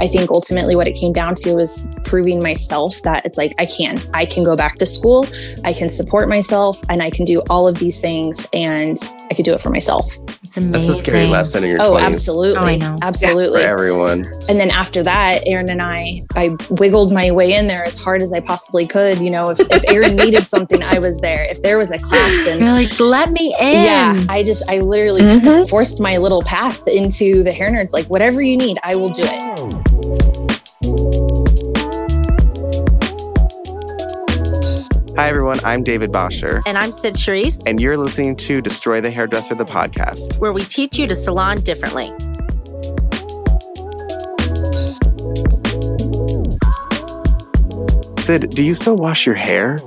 I think ultimately what it came down to was proving myself that it's like I can. I can go back to school, I can support myself, and I can do all of these things and I could do it for myself. It's amazing. That's a scary lesson in your Oh, 20s absolutely. Oh, I know. for Absolutely. everyone. And then after that, Aaron and I, I wiggled my way in there as hard as I possibly could. You know, if, if Aaron needed something, I was there. If there was a class and You're like, let me in. yeah, I just, I literally kind of forced my little path into the hair nerds. Like, whatever you need, I will do it. Hi, everyone. I'm David Bosher, And I'm Sid Charisse, and you're listening to Destroy the Hairdresser, the podcast. where we teach you to salon differently. Sid, do you still wash your hair?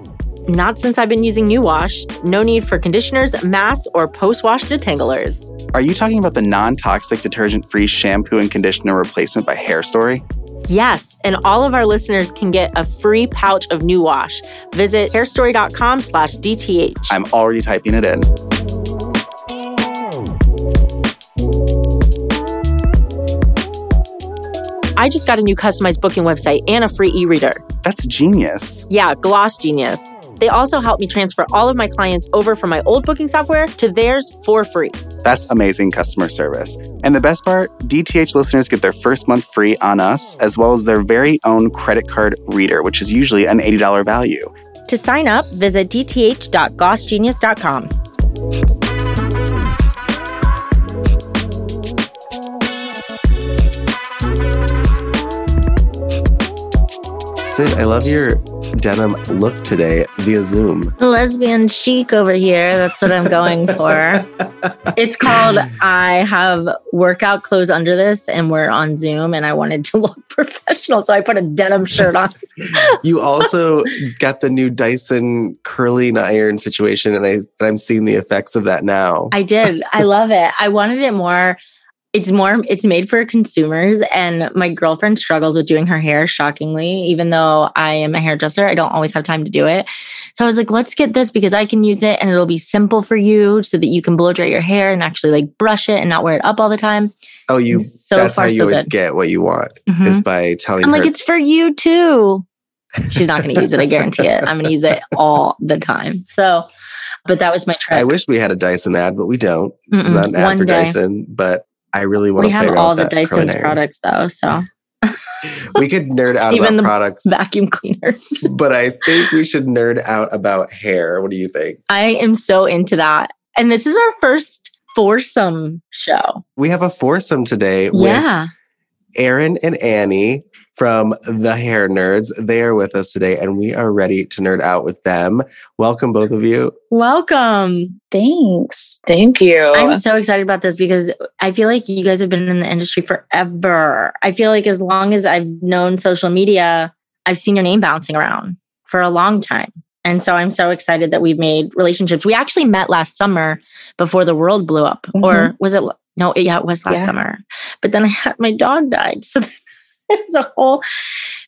Not since I've been using New Wash. No need for conditioners, masks, or post wash detanglers. Are you talking about the non toxic detergent free shampoo and conditioner replacement by Hairstory? Yes, and all of our listeners can get a free pouch of New Wash. Visit hairstory.com slash DTH. I'm already typing it in. I just got a new customized booking website and a free e-reader. That's genius. Yeah, GlossGenius. They also help me transfer all of my clients over from my old booking software to theirs for free. That's amazing customer service. And the best part DTH listeners get their first month free on us, as well as their very own credit card reader, which is usually an $80 value. To sign up, visit dth.glossgenius.com. Sid, I love your denim look today via Zoom. Lesbian chic over here. That's what I'm going for. it's called I have workout clothes under this and we're on Zoom and I wanted to look professional. So I put a denim shirt on. You also got the new Dyson curling iron situation, and I and I'm seeing the effects of that now. I did. I love it. I wanted it more. It's more, it's made for consumers. And my girlfriend struggles with doing her hair, shockingly. Even though I am a hairdresser, I don't always have time to do it. So I was like, let's get this because I can use it and it'll be simple for you so that you can blow dry your hair and actually like brush it and not wear it up all the time. oh, you so that's far, how you so always good. get what you want Mhm. is by telling I'm like, it's for you too. She's not going to use it. I guarantee it. I'm going to use it all the time. So, but that was my trick. I wish we had a Dyson ad, but we don't. This is Mm-mm. not an ad One for day. Dyson, but I really want we to play have all the Dyson's products though. So We could nerd out Even about the products, vacuum cleaners. but I think we should nerd out about hair. What do you think? I am so into that. And this is our first foursome show. We have a foursome today with yeah. Aaron and Annie from the Hair Nerds. They are with us today, and we are ready to nerd out with them. Welcome, both of you. Welcome. Thanks. Thank you. I'm so excited about this because I feel like you guys have been in the industry forever. I feel like as long as I've known social media, I've seen your name bouncing around for a long time. And so I'm so excited that we've made relationships. We actually met last summer before the world blew up. Or mm-hmm. was it? No, yeah, it was last Yeah. summer. But then I had my dog died. So it was a whole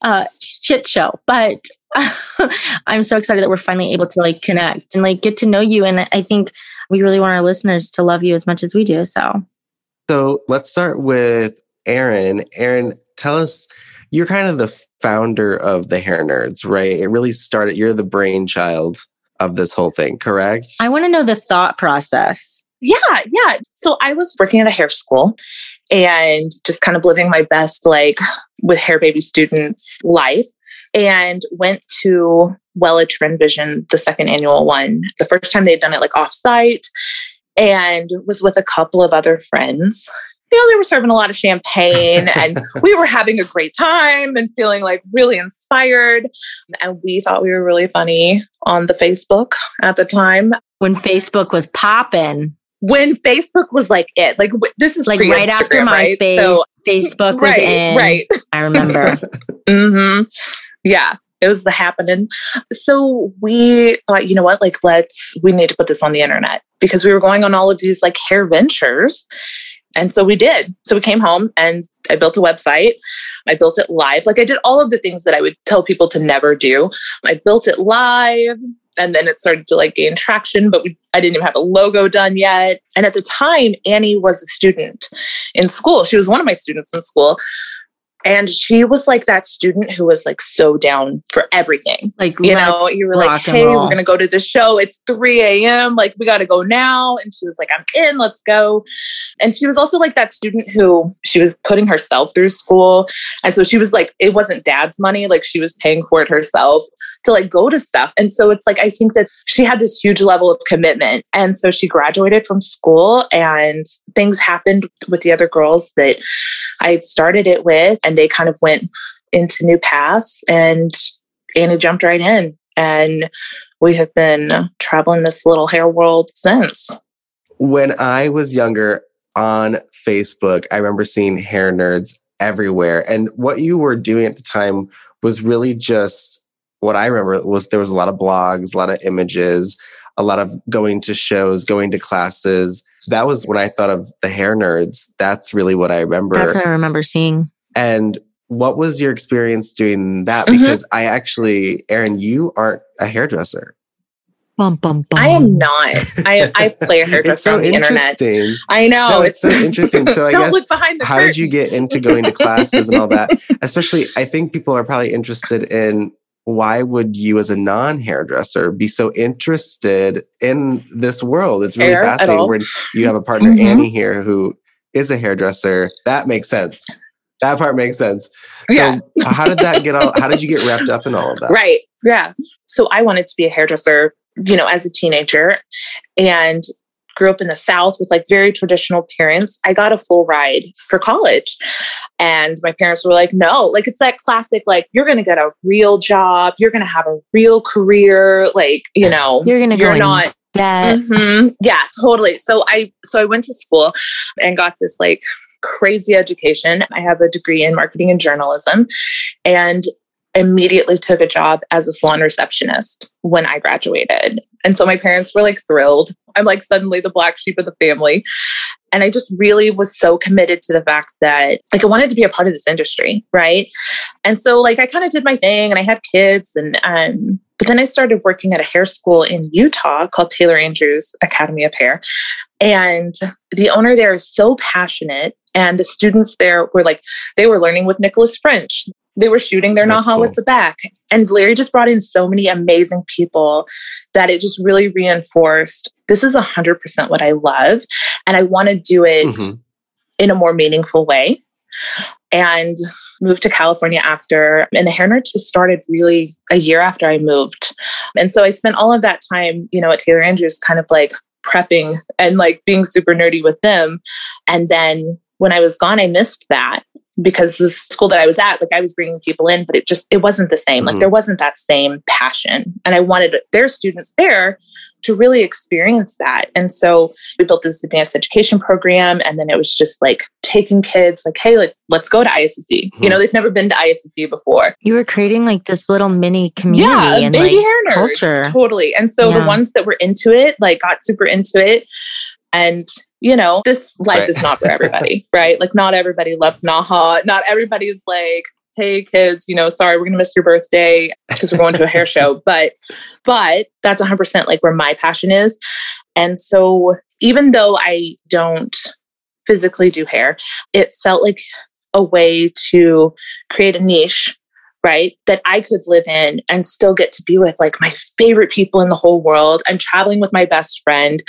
uh, shit show. But I'm so excited that we're finally able to like connect and like get to know you. And I think we really want our listeners to love you as much as we do. So So let's start with Aaron. Aaron, tell us. You're kind of the founder of the Hair Nerds, right? It really started. You're the brainchild of this whole thing, correct? I want to know the thought process. yeah, yeah. So I was working at a hair school and just kind of living my best, like with hair baby students life, and went to Wella Trend Vision, the second annual one. The first time they'd done it like offsite, and was with a couple of other friends. You know, they were serving a lot of champagne and we were having a great time and feeling like really inspired. And we thought we were really funny on the Facebook at the time When Facebook was popping, when Facebook was like it. Like w- this is like right after pre-Instagram, right? So, Facebook was right, in. right. I remember. hmm Yeah, it was the happening. So we thought, you know what? Like, let's we need to put this on the internet because we were going on all of these like hair ventures, and so we did. So we came home and I built a website. I built it live. Like I did all of the things that I would tell people to never do. I built it live. And then it started to like gain traction, but we, I didn't even have a logo done yet. And at the time, Annie was a student in school. She was one of my students in school. And she was like that student who was like so down for everything. Like, You know, you were like, hey, we're going to go to the show. It's 3 a.m. Like, we got to go now. And she was like, I'm in, let's go. And she was also like that student who she was putting herself through school. And so she was like, it wasn't dad's money. Like, she was paying for it herself to like go to stuff. And so it's like, I think that she had this huge level of commitment. And so she graduated from school and things happened with the other girls that I had started it with, and they kind of went into new paths. And Annie jumped right in. And we have been traveling this little hair world since. When I was younger on Facebook, I remember seeing hair nerds everywhere. And what you were doing at the time was really just what I remember was there was a lot of blogs, a lot of images, a lot of going to shows, going to classes. That was when I thought of the hair nerds. That's really what I remember. That's what I remember seeing. And what was your experience doing that? Mhm. Because I actually, Aaron, you aren't a hairdresser. Bum, bum, bum. I am not. I, I play a hairdresser It's so on the internet. interesting. I know. No, it's so interesting. So I guess look behind the how did you get into going to classes and all that? Especially, I think people are probably interested in why would you, as a non-hairdresser, be so interested in this world? It's really Hair fascinating when you have a partner, Mhm. Annie, here, who is a hairdresser. That makes sense. That part makes sense. So, Yeah. how did that get all? How did you get wrapped up in all of that? Right. Yeah. So I wanted to be a hairdresser, you know, as a teenager and grew up in the South with like very traditional parents. I got a full ride for college. And my parents were like, no, like it's that classic, like, you're going to get a real job. You're going to have a real career. Like, you know, You're gonna go you're in not Debt. Mhm. Yeah, totally. So I so I went to school and got this like crazy education. I have a degree in marketing and journalism and immediately took a job as a salon receptionist when I graduated. And so my parents were like thrilled. I'm like suddenly the black sheep of the family. And I just really was so committed to the fact that like I wanted to be a part of this industry, right? And so like I kind of did my thing and I had kids and um but then I started working at a hair school in Utah called Taylor Andrews Academy of Hair. And the owner there is so passionate and the students there were like they were learning with Nicholas French. They were shooting their Naha cool. with the back. And Larry just brought in so many amazing people that it just really reinforced this is 100% what I love. And I want to do it Mhm. in a more meaningful way. And moved to California after, and the hair nerds was started really a year after I moved. And so I spent all of that time, you know, at Taylor Andrews kind of like prepping and like being super nerdy with them. And then when I was gone, I missed that because the school that I was at, like I was bringing people in, but it just, it wasn't the same. Like Mhm. there wasn't that same passion. And I wanted their students there to really experience that. And so we built this advanced education program. And then it was just like taking kids, like, hey, like, let's go to ISSC. You know, they've never been to ISSC before. You were creating like this little mini community Yeah, and baby like hair nerds. culture. Totally. And so Yeah. the ones that were into it, like, got super into it. And you know, this life Right. is not for everybody, right? Like, not everybody loves Naha. Not everybody's like, hey kids, you know, sorry, we're gonna miss your birthday because we're going to a hair show. But but that's 100% like where my passion is. And so even though I don't physically do hair, it felt like a way to create a niche right that i could live in and still get to be with like my favorite people in the whole world. I'm traveling with my best friend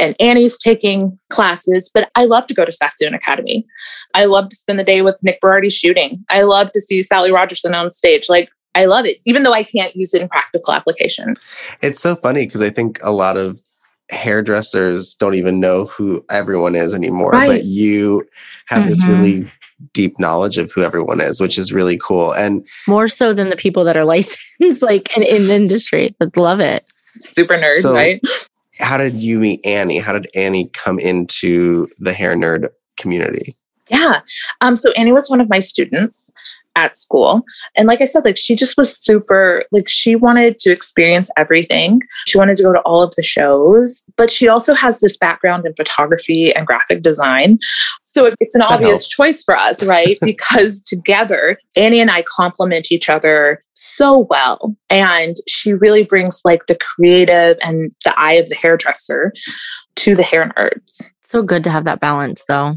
and annie's taking classes but i love to go to sassoon academy. I love to spend the day with nick berardi shooting. I love to see sally rogerson on stage. Like i love it even though i can't use it in practical application. It's so funny because I think a lot of hairdressers don't even know who everyone is anymore, Right. but you have this Mhm. really deep knowledge of who everyone is, which is really cool. And More so than the people that are licensed like in, in the industry. I love it. super nerd So- right how did you meet Annie? How did Annie come into the hair nerd community? Yeah. Um, so Annie was one of my students at school. And like I said, like she just was super, like she wanted to experience everything. She wanted to go to all of the shows, but she also has this background in photography and graphic design. So it- it's an That obvious helps. choice for us, right? because together, Annie and I complement each other so well. And she really brings like the creative and the eye of the hairdresser to the hair nerds. So good to have that balance though.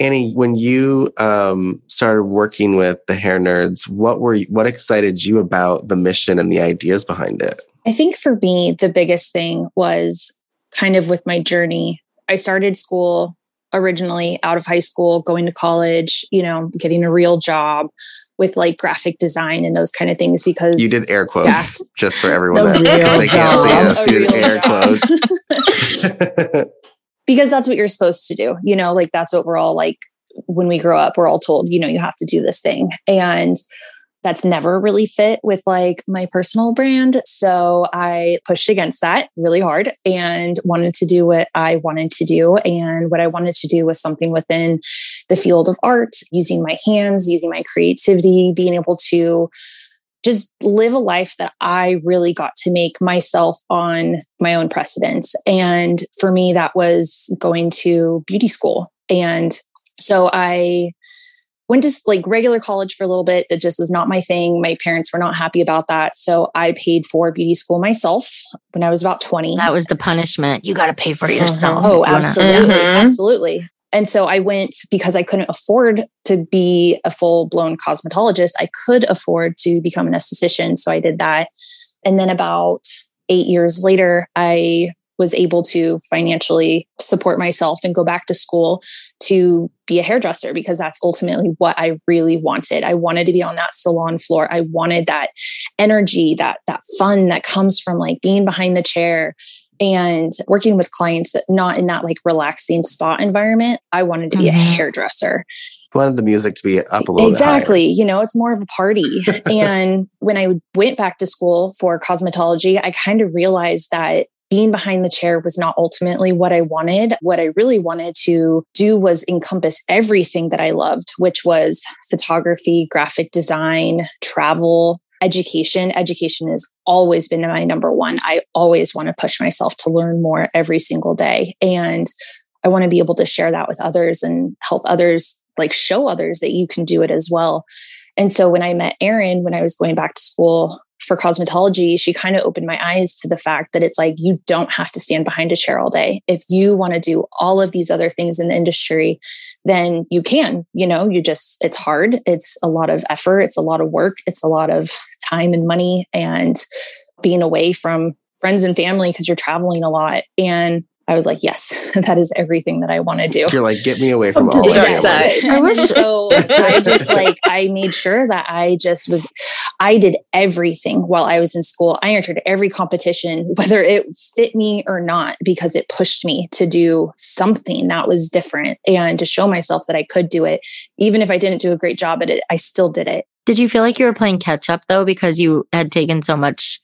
Annie, when you um, started working with the Hair Nerds, what were you, what excited you about the mission and the ideas behind it? I think for me, the biggest thing was kind of with my journey. I started school originally out of high school, going to college, you know, getting a real job with like graphic design and those kind of things because you did air quotes Yeah. just for everyone that real they can't see us. You did air job. quotes. because that's what you're supposed to do. You know, like that's what we're all like when we grow up, we're all told, you know, you have to do this thing. And that's never really fit with like my personal brand. So I pushed against that really hard and wanted to do what I wanted to do. And what I wanted to do was something within the field of art, using my hands, using my creativity, being able to just live a life that I really got to make myself on my own precedence. And for me, that was going to beauty school. And so I went to like regular college for a little bit. It just was not my thing. My parents were not happy about that. So I paid for beauty school myself when I was about 20. That was the punishment. You got to pay for yourself. Oh, if you wanna- absolutely. Mhm. Absolutely. And so I went because I couldn't afford to be a full blown cosmetologist. I could afford to become an esthetician. So I did that. And then about eight years later, I was able to financially support myself and go back to school to be a hairdresser because that's ultimately what I really wanted. I wanted to be on that salon floor. I wanted that energy, that that fun that comes from like being behind the chair and working with clients that not in that like relaxing spa environment. I wanted to be a Mhm. hairdresser. Wanted the music to be up a little bit Exactly. You know, it's more of a party. and when I went back to school for cosmetology, I kind of realized that being behind the chair was not ultimately what I wanted. What I really wanted to do was encompass everything that I loved, which was photography, graphic design, travel, education. Education has always been my number one. I always want to push myself to learn more every single day. And I want to be able to share that with others and help others, like show others that you can do it as well. And so when I met Erin, when I was going back to school for cosmetology, she kind of opened my eyes to the fact that it's like you don't have to stand behind a chair all day. If you want to do all of these other things in the industry, then you can. You know, you just, it's hard. It's a lot of effort. It's a lot of work. It's a lot of time and money and being away from friends and family because you're traveling a lot. And I was like, yes, that is everything that I want to do. You're like, get me away from all Completely that. Yes. I And wish- so I just like I made sure that I just was I did everything while I was in school. I entered every competition, whether it fit me or not, because it pushed me to do something that was different and to show myself that I could do it. Even if I didn't do a great job at it, I still did it. Did you feel like you were playing catch up though because you had taken so much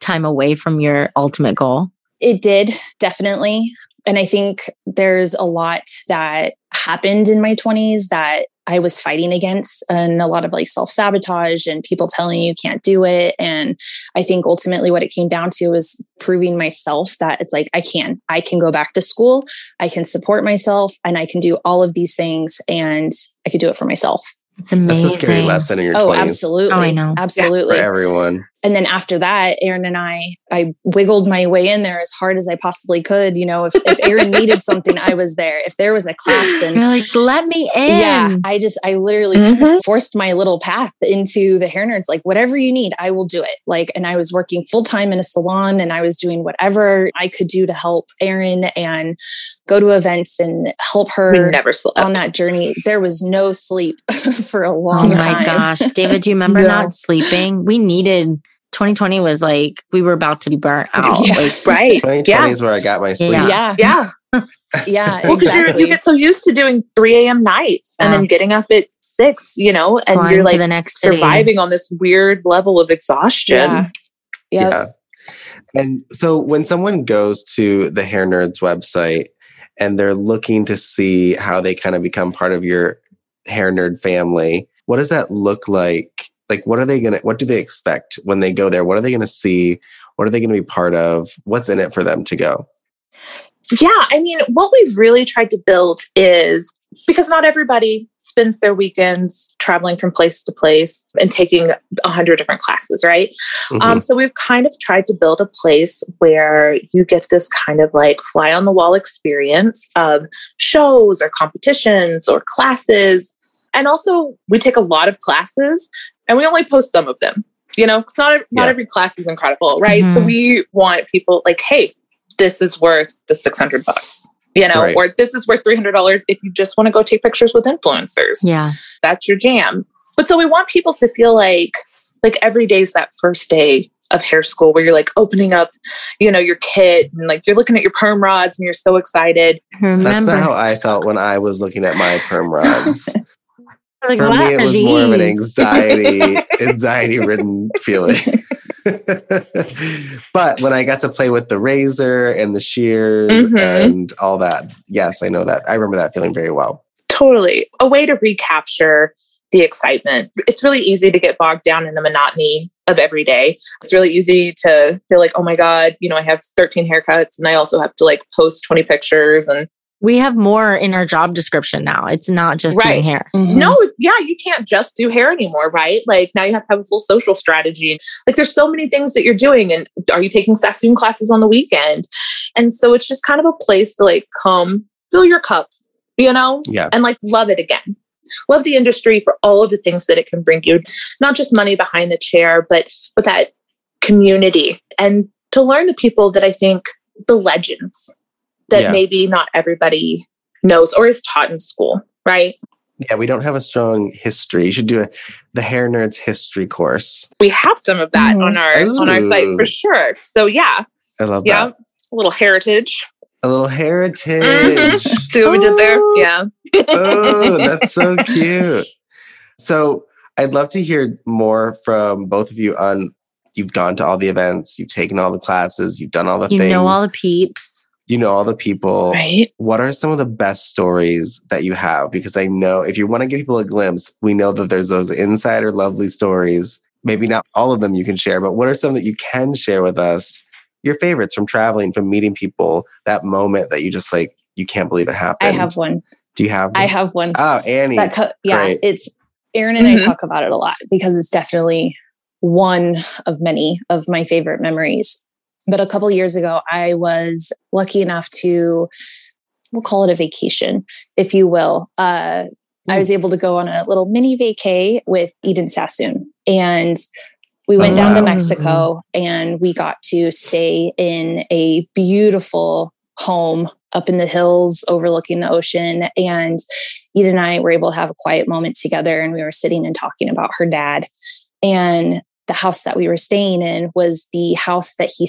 time away from your ultimate goal? It did definitely. And I think there's a lot that happened in my 20s that I was fighting against, and a lot of like self sabotage and people telling you you can't do it. And I think ultimately what it came down to was proving myself that it's like, I can, I can go back to school, I can support myself, and I can do all of these things, and I could do it for myself. It's amazing. That's a scary lesson in your Oh, 20s absolutely. Oh, I know. for Absolutely. everyone. And then after that, Aaron and I, I wiggled my way in there as hard as I possibly could. You know, if, if Aaron needed something, I was there. If there was a class and You're like, let me in. yeah, I just, I literally kind of mm-hmm. forced my little path into the hair nerds. Like, whatever you need, I will do it. Like, and I was working full time in a salon and I was doing whatever I could do to help Aaron and go to events and help her never slept. on that journey. There was no sleep for a oh long time. Oh my time. gosh. David, do you remember No. not sleeping? We needed 2020 was like we were about to be burnt out. Yeah. Like right. 2020 Yeah. is where I got my sleep. Yeah. Yeah. Yeah. Yeah. Well, because exactly. you get so used to doing 3 a.m. nights and then getting up at six, you know, and flying you're like the next city. surviving on this weird level of exhaustion. Yeah. Yep. Yeah. And so when someone goes to the Hair Nerds website and they're looking to see how they kind of become part of your hair nerd family, what does that look like? Like, what are they going to, what do they expect when they go there? What are they going to see? What are they going to be part of? What's in it for them to go? Yeah, I mean, what we've really tried to build is because not everybody spends their weekends traveling from place to place and taking a hundred different classes, right? Mhm. Um, so we've kind of tried to build a place where you get this kind of like fly on the wall experience of shows or competitions or classes. And also, we take a lot of classes and we only post some of them. You know, because not not Yeah. every class is incredible, right? So Mhm. we want people like, hey, this is worth the six hundred bucks. You know, Right. or this is worth three hundred dollars if you just want to go take pictures with influencers Yeah. that's your jam. But so we want people to feel like like every day's that first day of hair school where you're like opening up, you know, your kit and like you're looking at your perm rods and you're so excited. Remember. That's not how I felt when I was looking at my perm rods. like, For me, it was more of an anxiety, anxiety ridden feeling. but when I got to play with the razor and the shears Mhm. and all that, yes, I know that. I remember that feeling very well. Totally. A way to recapture the excitement. It's really easy to get bogged down in the monotony of every day. It's really easy to feel like, oh my God, you know, I have 13 haircuts and I also have to like post 20 pictures and We have more in our job description now. It's not just Right. doing hair. Mhm. No, yeah, you can't just do hair anymore, right? Like now you have to have a full social strategy. Like there's so many things that you're doing. And are you taking Sassoon classes on the weekend? And so it's just kind of a place to like come fill your cup, you know, Yeah. and like love it again. Love the industry for all of the things that it can bring you, not just money behind the chair, but but that community and to learn the people that I think the legends that Yeah. maybe not everybody knows or is taught in school, right? Yeah, we don't have a strong history. You should do a the hair nerds history course. we have some of that Mhm. on our on our site for sure. So yeah, I love yeah, that. a little heritage. A little heritage. Mhm. See what we did there? Yeah. oh, that's so cute. So I'd love to hear more from both of you on you've gone to all the events, you've taken all the classes, you've done all the You things, know all the peeps. You know all the people. Right. What are some of the best stories that you have? Because I know if you want to give people a glimpse, we know that there's those insider lovely stories. Maybe not all of them you can share, but what are some that you can share with us? Your favorites from traveling, from meeting people, that moment that you just like, you can't believe it happened. I have one. Do you have? I have one. Oh, Annie. that co- yeah, Great. it's Aaron and Mhm. I talk about it a lot because it's definitely one of many of my favorite memories. But a couple years ago, I was lucky enough to, we'll call it a vacation, if you will. Uh, I was able to go on a little mini vacay with Eden Sassoon. And we went Oh, down to. Mexico and we got to stay in a beautiful home up in the hills overlooking the ocean. And Eden and I were able to have a quiet moment together and we were sitting and talking about her dad. And the house that we were staying in was the house that he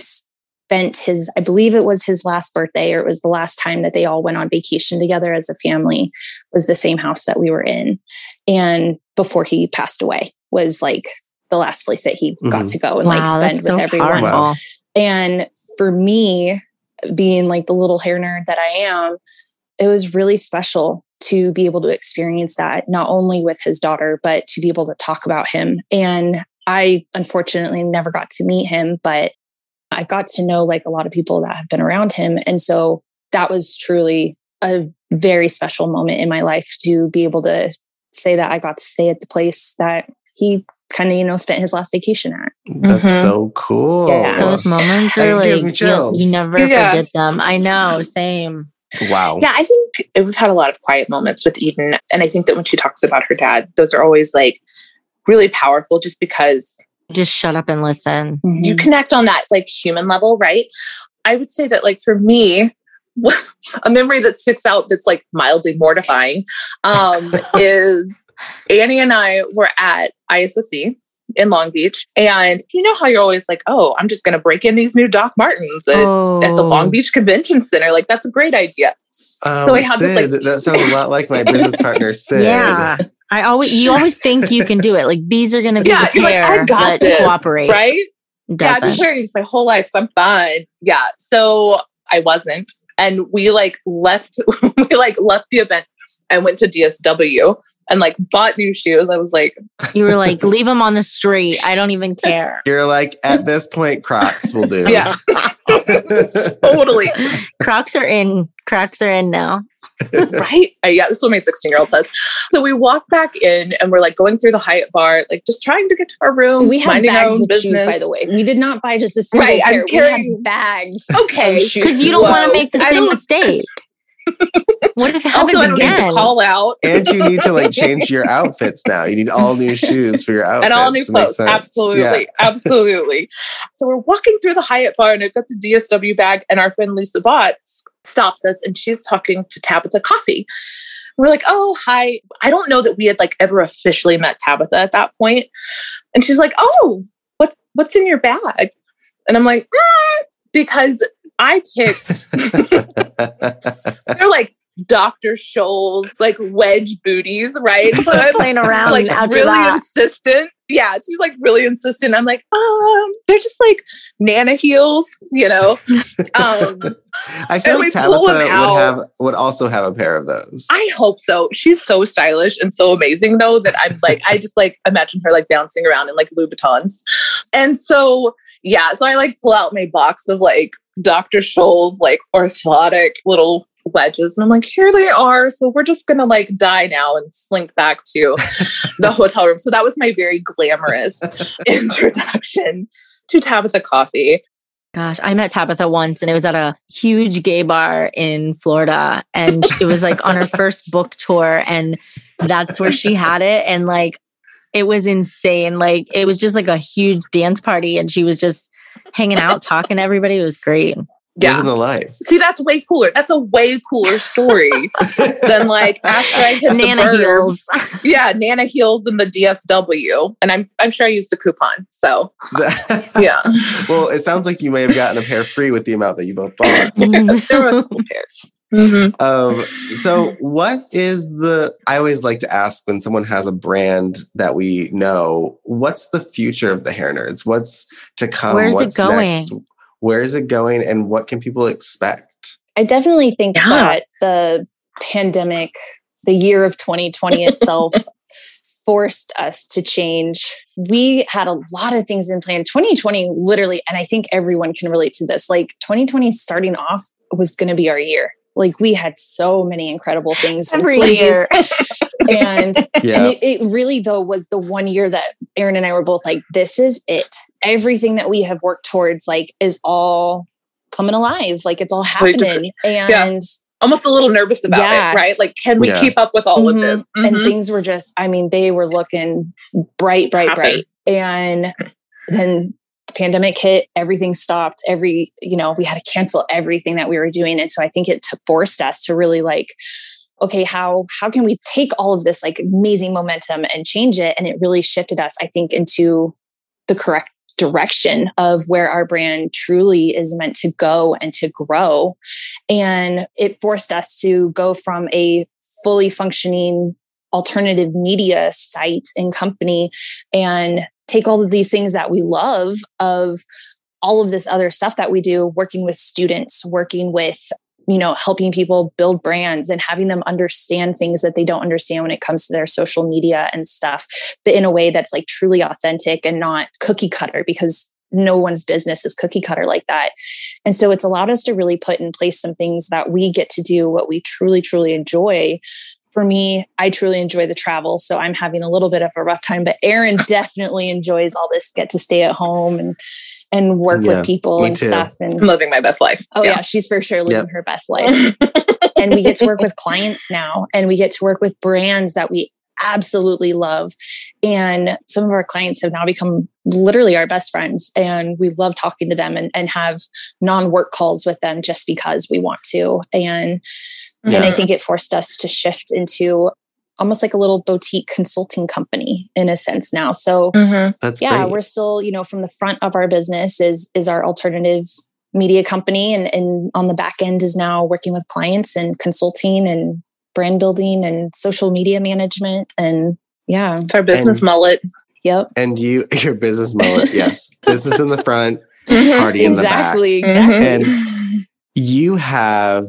spent his, I believe it was his last birthday or it was the last time that they all went on vacation together as a family, was the same house that we were in. And before he passed away was like the last place that he got Mhm. to go and like spend with so everyone. Wow. And for me, being like the little hair nerd that I am, it was really special to be able to experience that, not only with his daughter, but to be able to talk about him. And I unfortunately never got to meet him, but I got to know like a lot of people that have been around him. And so that was truly a very special moment in my life to be able to say that I got to stay at the place that he kind of, you know, spent his last vacation at. That's Mhm. so cool. Yeah. Those moments It are like gives me you, you never Yeah. forget them. I know, same. Wow. Yeah, I think we've had a lot of quiet moments with Eden. And I think that when she talks about her dad, those are always like really powerful just because Just shut up and listen. you connect on that like human level, right? I would say that like for me, a memory that sticks out that's like mildly mortifying um, is Annie and I were at ISSC in Long Beach. And you know how you're always like, oh, I'm just going to break in these new Doc Martens at, at the Long Oh. Beach Convention Center. Like, that's a great idea. Um, So I had this, like- that sounds a lot like my business partner, Sid. Yeah. I always you always think you can do it. Like these are gonna be Yeah, the you're like, I got that this, cooperate. Right? Yeah, I've been wearing these my whole life, so I'm fine. Yeah. So I wasn't. And we like left, we like left the event and went to DSW and like bought new shoes. I was like, You were like, leave them on the street. I don't even care. You're like, at this point, Crocs will do. yeah, totally. Crocs are in. Cracks are in now. right? Uh, yeah, this is what my 16 year old says. So we walk back in and we're like going through the Hyatt bar, like just trying to get to our room. We had bags of business. shoes, by the way. We did not buy just a single right, pair. I'm carrying, we had bags. Okay, because you don't want to make the same mistake. what if it happens also, again? I need to call out. and you need to like change your outfits now. You need all new shoes for your outfits. And all new clothes. Absolutely. Yeah. Absolutely. So we're walking through the Hyatt bar and I've got the DSW bag and our friend Lisa Botts stops us and she's talking to Tabatha Coffey. We're like, oh, hi. I don't know that we had like ever officially met Tabatha at that point. And she's like, oh, what, what's in your bag? And I'm like, mm, because I picked, they're like Dr. Scholl's like wedge booties, right? So I'm playing around like really that. insistent. Yeah, she's like really insistent. I'm like, um, they're just like Nana heels, you know. Um, I feel like Tabatha would have would also have a pair of those. I hope so. She's so stylish and so amazing though that I'm like, I just like imagine her like bouncing around in like Louboutins. And so yeah, so I like pull out my box of like Dr. Scholl's like orthotic little wedges. And I'm like, here they are. So we're just going to like die now and slink back to the hotel room. So that was my very glamorous introduction to Tabatha Coffey. Gosh, I met Tabatha once and it was at a huge gay bar in Florida. And it was like on her first book tour. And that's where she had it. And like, it was insane. Like, it was just like a huge dance party. And she was just hanging out, talking to everybody. It was great yeah. living the life. See, that's way cooler. That's a way cooler story than like after I hit Nana the heels. yeah, Nana heels and the DSW, and I'm I'm sure I used a coupon. So yeah. well, it sounds like you may have gotten a pair free with the amount that you both bought. there were cool pairs. Mm-hmm. Um, so what is the I always like to ask when someone has a brand that we know, what's the future of the hair nerds? What's to come? Where's what's it going? Next? Where is it going and what can people expect? I definitely think yeah. that the pandemic, the year of 2020 itself, forced us to change. We had a lot of things in plan. 2020, literally, and I think everyone can relate to this. Like 2020 starting off was going to be our year. Like we had so many incredible things every year. and, yeah. and it, it really though was the one year that Erin and I were both like, this is it. Everything that we have worked towards like is all coming alive. Like it's all happening. And yeah. almost a little nervous about yeah. it, right? Like, can we yeah. keep up with all mm-hmm. of this? Mm-hmm. And things were just, I mean, they were looking bright, bright, Happen. bright. And then pandemic hit, everything stopped. Every, you know, we had to cancel everything that we were doing. And so I think it t- forced us to really like okay how how can we take all of this like amazing momentum and change it and it really shifted us i think into the correct direction of where our brand truly is meant to go and to grow and it forced us to go from a fully functioning alternative media site and company and take all of these things that we love of all of this other stuff that we do working with students working with you know helping people build brands and having them understand things that they don't understand when it comes to their social media and stuff but in a way that's like truly authentic and not cookie cutter because no one's business is cookie cutter like that. And so it's allowed us to really put in place some things that we get to do what we truly truly enjoy for me, I truly enjoy the travel. So I'm having a little bit of a rough time, but Erin definitely enjoys all this get to stay at home and and work yeah, with people and too. stuff. And I'm living my best life. Oh yeah, yeah she's for sure living yep. her best life. and we get to work with clients now, and we get to work with brands that we absolutely love. And some of our clients have now become literally our best friends. And we love talking to them and, and have non work calls with them just because we want to. And yeah. and I think it forced us to shift into almost like a little boutique consulting company in a sense now. So mm-hmm. That's yeah, great. we're still, you know, from the front of our business is is our alternative media company and, and on the back end is now working with clients and consulting and brand building and social media management and yeah. It's our business and, mullet. Yep. And you your business mullet, yes. business in the front, mm-hmm. party in exactly, the back. Exactly. Exactly. And you have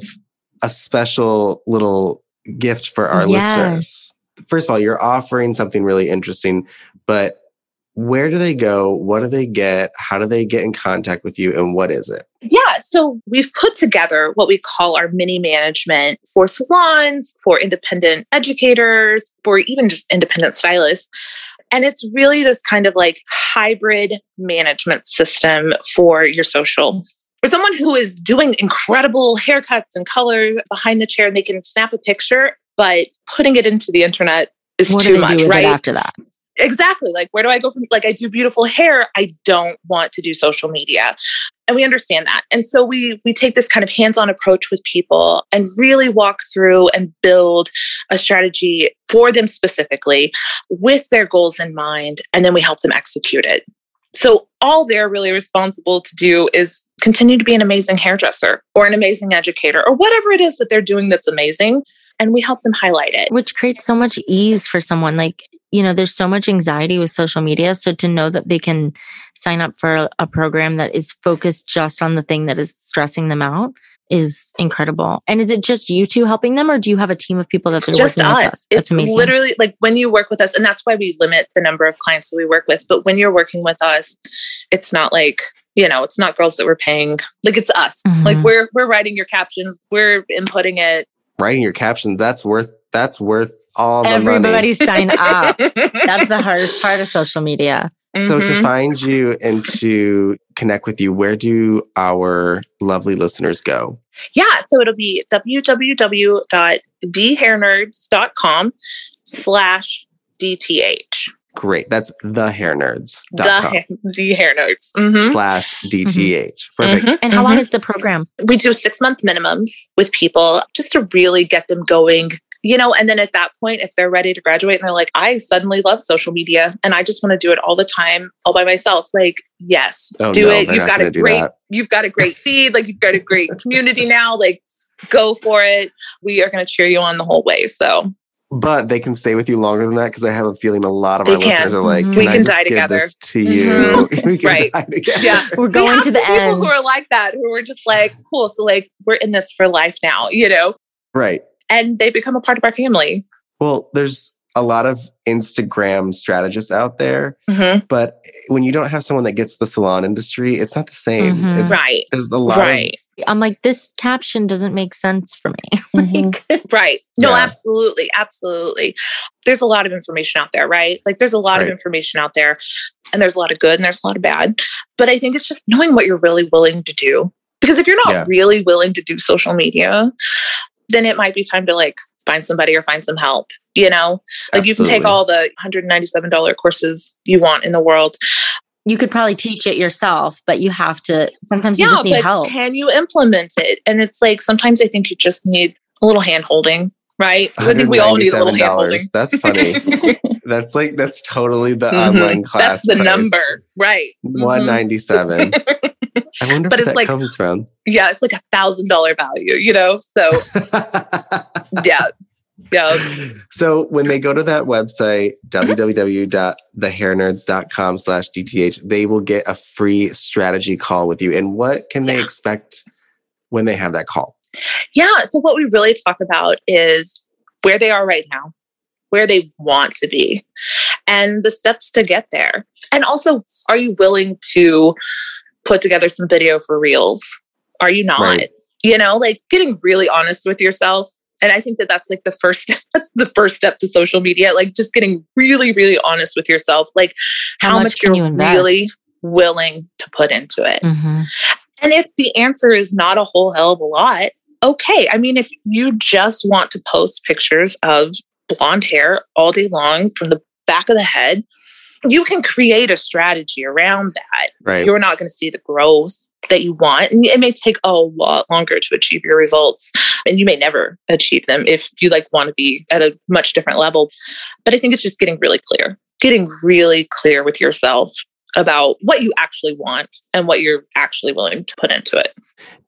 a special little gift for our yes. listeners. First of all, you're offering something really interesting, but where do they go? What do they get? How do they get in contact with you? And what is it? Yeah, so we've put together what we call our mini management for salons, for independent educators, for even just independent stylists. And it's really this kind of like hybrid management system for your social. For someone who is doing incredible haircuts and colors behind the chair, and they can snap a picture, but putting it into the internet is What too much, do right? after that? exactly like where do i go from like i do beautiful hair i don't want to do social media and we understand that and so we we take this kind of hands-on approach with people and really walk through and build a strategy for them specifically with their goals in mind and then we help them execute it so all they're really responsible to do is continue to be an amazing hairdresser or an amazing educator or whatever it is that they're doing that's amazing and we help them highlight it Which creates so much ease for someone. Like, you know, there's so much anxiety with social media. So to know that they can sign up for a, program that is focused just on the thing that is stressing them out is incredible. And is it just you two helping them, or do you have a team of people that's just working with us. us? It's literally like when you work with us, and that's why we limit the number of clients that we work with. But when you're working with us, it's not like you know, it's not girls that we're paying. Like it's us. Like Mhm. we're we're writing your captions, we're inputting it. Writing your captions, that's worth that's worth all the everybody money. sign up. That's the hardest part of social media. So to Mhm. find you and to connect with you, where do our lovely listeners go? yeah, so it'll be www.thehairnerds.com slash DTH. Great. That's the hair nerds. The, the hair nerds. Mhm. slash DTH. Perfect. Mhm. And how long Mhm. is the program? we do six month minimums with people just to really get them going you know and then at that point if they're ready to graduate and they're like i suddenly love social media and i just want to do it all the time all by myself like yes Oh, do no, it you've got a great you've got a great feed like you've got a great community now like go for it we are going to cheer you on the whole way so But they can stay with you longer than that because I have a feeling a lot of They our can. listeners are like, Mhm. can We I can just die give together. this to you? we can Right. die together. yeah We're going have to the some people end. who are like that who are just like cool so like we're in this for life now you know Right. And they become a part of our family Well, there's a lot of Instagram strategists out there, Mhm. but when you don't have someone that gets the salon industry, it's not the same. Mhm. It- right there's a lot right I'm like, this caption doesn't make sense for me. Like, Right. No, Yeah. absolutely. Absolutely. There's a lot of information out there, right? Like there's a lot of information out there and there's a lot of good and there's a lot of bad. But I think it's just knowing what you're really willing to do. Because if you're not Yeah. really willing to do social media, then it might be time to like find somebody or find some help, you know? Like you can take all the $197 courses you want in the world. you could probably teach it yourself, but you have to, sometimes you just need but help. can you implement it? And it's like sometimes I think you just need a little hand holding, right? I think we all need a little hand holding. That's funny. that's like that's totally the Mhm. online class. That's the price. number, right? Mhm. 197. I wonder But where it's like- comes from. Yeah, it's like a thousand dollar value, you know? So yeah. Yeah. so when they go to that website, www.thehairnerds.com slash DTH, they will get a free strategy call with you. And what can they Yeah. expect when they have that call? Yeah. So what we really talk about is where they are right now, where they want to be, and the steps to get there. And also, are you willing to put together some video for reels? Are you not? Right. You know, like getting really honest with yourself. And I think that that's like the first that's the first step to social media, like just getting really really honest with yourself, like How how, much much, you're you really willing to put into it. Mhm. And if the answer is not a whole hell of a lot, okay. I mean, if you just want to post pictures of blonde hair all day long from the back of the head, you can create a strategy around that. Right. You're not going to see the growth that you want. And it may take a lot longer to achieve your results. And you may never achieve them if you like want to be at a much different level. But I think it's just getting really clear, getting really clear with yourself about what you actually want and what you're actually willing to put into it.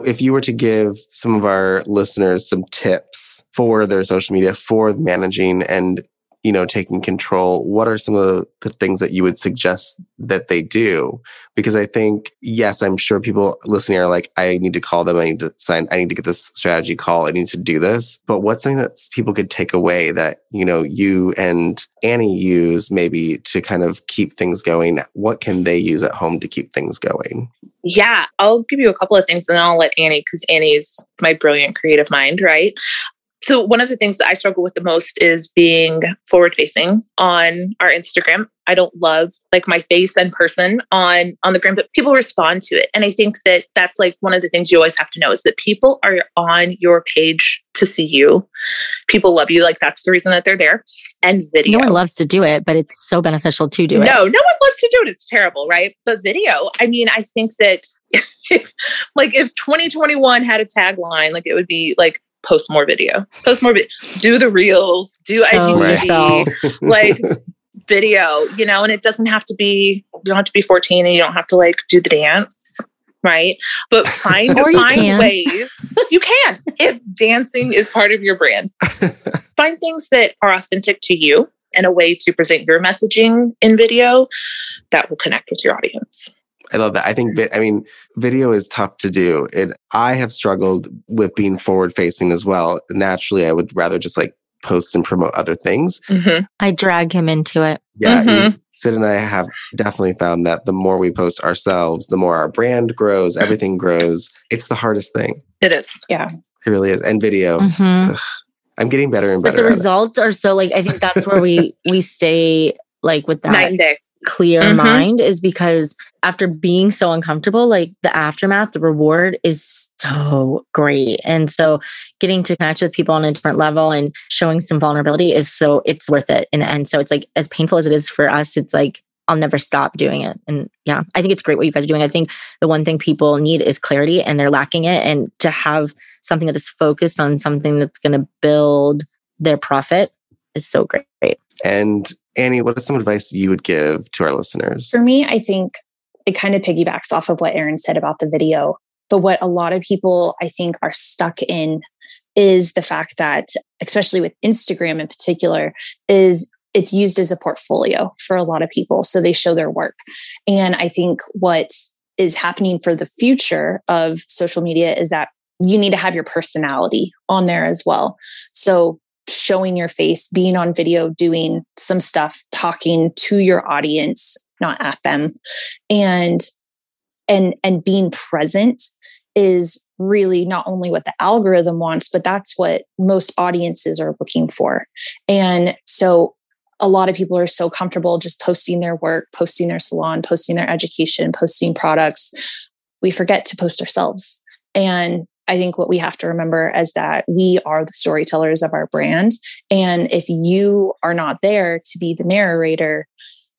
If you were to give some of our listeners some tips for their social media, for managing and you know, taking control, what are some of the, things that you would suggest that they do? Because I think, yes, I'm sure people listening are like, I need to call them. I need to sign. I need to get this strategy call. I need to do this. But what's something that people could take away that, you know, you and Annie use maybe to kind of keep things going? What can they use at home to keep things going? Yeah, I'll give you a couple of things and then I'll let Annie, because Annie's my brilliant creative mind, right? So, one of the things that I struggle with the most is being forward facing on our Instagram. I don't love like my face and person on on the gram, but people respond to it, and I think that that's like one of the things you always have to know is that people are on your page to see you. People love you, like that's the reason that they're there. And video, no one loves to do it, but it's so beneficial to do no, it. No, no one loves to do it. It's terrible, right? But video, I mean, I think that. like if 2021 had a tagline like it would be like post more video, post more, vi- do the reels, do IGTV, like video, you know, and it doesn't have to be, you don't have to be 14 and you don't have to like do the dance. Right. But find find ways you can if dancing is part of your brand. find things that are authentic to you and a way to present your messaging in video that will connect with your audience. I love that. I think, I mean, video is tough to do. And I have struggled with being forward facing as well. Naturally, I would rather just like post and promote other things. Mm-hmm. I drag him into it. Yeah. Mm-hmm. Sid and I have definitely found that the more we post ourselves, the more our brand grows, everything grows. It's the hardest thing. It is. Yeah. It really is. And video. Mm-hmm. I'm getting better and better. But the results it. are so like I think that's where we we stay like with that night and day clear mm-hmm. mind is because after being so uncomfortable, like the aftermath, the reward is so great. And so getting to connect with people on a different level and showing some vulnerability is so it's worth it in the end. So it's like as painful as it is for us, it's like I'll never stop doing it. And yeah, I think it's great what you guys are doing. I think the one thing people need is clarity and they're lacking it. And to have something that is focused on something that's going to build their profit is so great. And Annie, what is some advice you would give to our listeners? For me, I think it kind of piggybacks off of what Erin said about the video. But what a lot of people, I think, are stuck in is the fact that, especially with Instagram in particular, is it's used as a portfolio for a lot of people. So they show their work. And I think what is happening for the future of social media is that you need to have your personality on there as well. So showing your face, being on video, doing some stuff, talking to your audience, not at them. And and and being present is really not only what the algorithm wants, but that's what most audiences are looking for. And so a lot of people are so comfortable just posting their work, posting their salon, posting their education, posting products. We forget to post ourselves. And I think what we have to remember is that we are the storytellers of our brand. And if you are not there to be the narrator,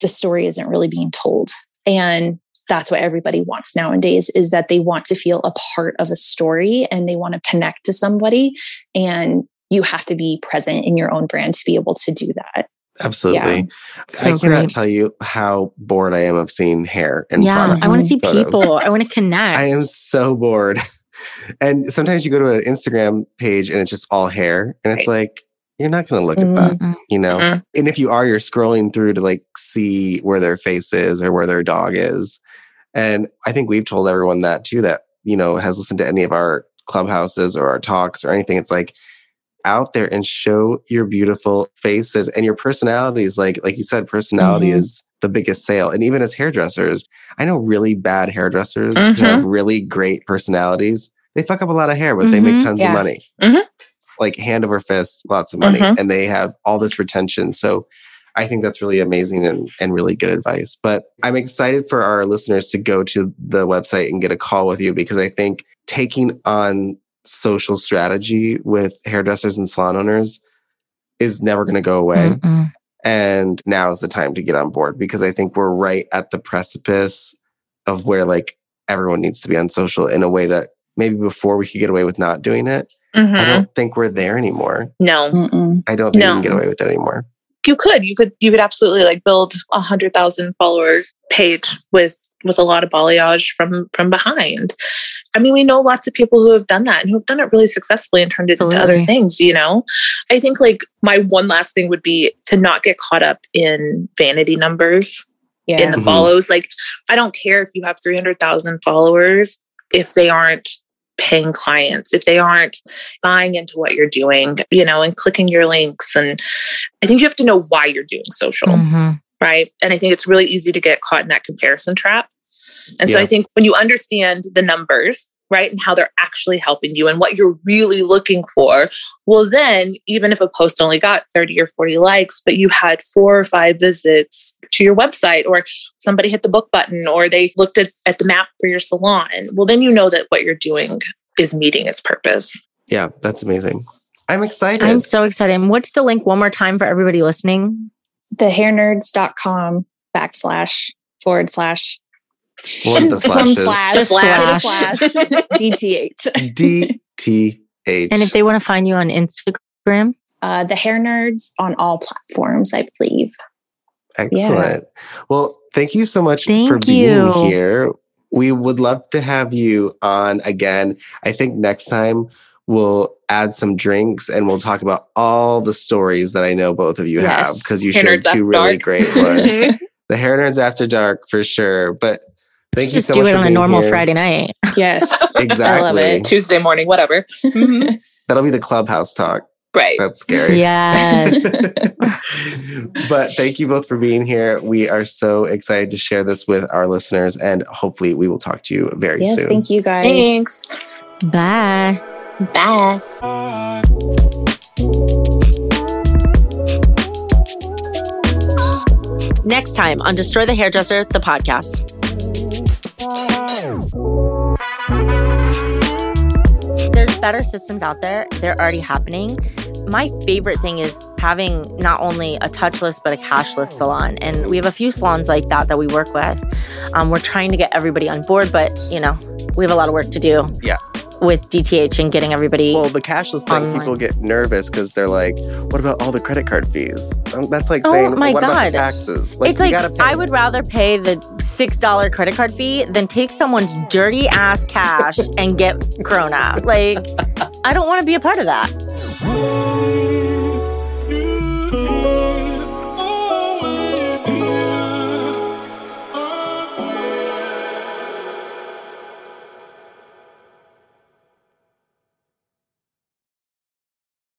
the story isn't really being told. And that's what everybody wants nowadays is that they want to feel a part of a story and they want to connect to somebody. And you have to be present in your own brand to be able to do that. Absolutely. Yeah. So I cannot great. tell you how bored I am of seeing hair and yeah, I want to see photos. people. I want to connect. I am so bored. And sometimes you go to an Instagram page and it's just all hair, and it's right. like you're not going to look mm-hmm. at that, mm-hmm. you know. Mm-hmm. And if you are, you're scrolling through to like see where their face is or where their dog is. And I think we've told everyone that too. That you know has listened to any of our clubhouses or our talks or anything. It's like out there and show your beautiful faces and your personalities. Like like you said, personality mm-hmm. is the biggest sale. And even as hairdressers, I know really bad hairdressers mm-hmm. who have mm-hmm. really great personalities. They fuck up a lot of hair, but mm-hmm. they make mm-hmm. tons yeah. of money. Mm-hmm. Like hand over fist, lots of money. Mm-hmm. And they have all this retention. So I think that's really amazing and, and really good advice. But I'm excited for our listeners to go to the website and get a call with you because I think taking on social strategy with hairdressers and salon owners is never going to go away. Mm-mm. And now is the time to get on board because I think we're right at the precipice of where like everyone needs to be on social in a way that maybe before we could get away with not doing it. Mm-hmm. I don't think we're there anymore. No, Mm-mm. I don't think no. we can get away with it anymore. You could, you could, you could absolutely like build a hundred thousand follower page with with a lot of balayage from from behind I mean, we know lots of people who have done that and who have done it really successfully and turned it into other things, you know? I think like my one last thing would be to not get caught up in vanity numbers Yeah. in the Mhm. follows. Like, I don't care if you have 300,000 followers if they aren't paying clients, if they aren't buying into what you're doing, you know, and clicking your links. And I think you have to know why you're doing social, Mhm. right? And I think it's really easy to get caught in that comparison trap. And so I think when you understand the numbers, right, and how they're actually helping you and what you're really looking for, well, then even if a post only got 30 or 40 likes, but you had four or five visits to your website, or somebody hit the book button, or they looked at, at the map for your salon, well, then you know that what you're doing is meeting its purpose. Yeah, that's amazing. I'm excited. I'm so excited. What's the link one more time for everybody listening? thehairnerds.com backslash forward slash What are the some slashes? slash, Just slash, slash. slash DTH. D T H. And if they want to find you on Instagram, Uh, the hair nerds on all platforms, I believe. Excellent. Well, thank you so much for being you. here. We would love to have you on again. I think next time we'll add some drinks and we'll talk about all the stories that I know both of you have because you Hair shared Nerds two really Dark. great ones. the Hair Nerds After Dark for sure. But thank you just so do it for on a normal here. Friday night. Yes. Exactly. it. Tuesday morning, whatever. Mhm. That'll be the clubhouse talk. Right. That's scary. Yes. but thank you both for being here. We are so excited to share this with our listeners, and hopefully, we will talk to you very yes. soon. Thank you guys. Thanks. Bye. Bye. Next time on Destroy the Hairdresser, the podcast. There's better systems out there. They're already happening. My favorite thing is having not only a touchless but a cashless salon, and we have a few salons like that that we work with. Um, we're trying to get everybody on board, but you know we have a lot of work to do. Yeah. With DTH and getting everybody. Well, the cashless thing, Online. people get nervous because they're like, "What about all the credit card fees?" Um, that's like Oh saying, my "What about God. the taxes?" it's you like pay. I would rather pay the six dollar credit card fee than take someone's dirty ass cash and get grown up. Like, I don't want to be a part of that.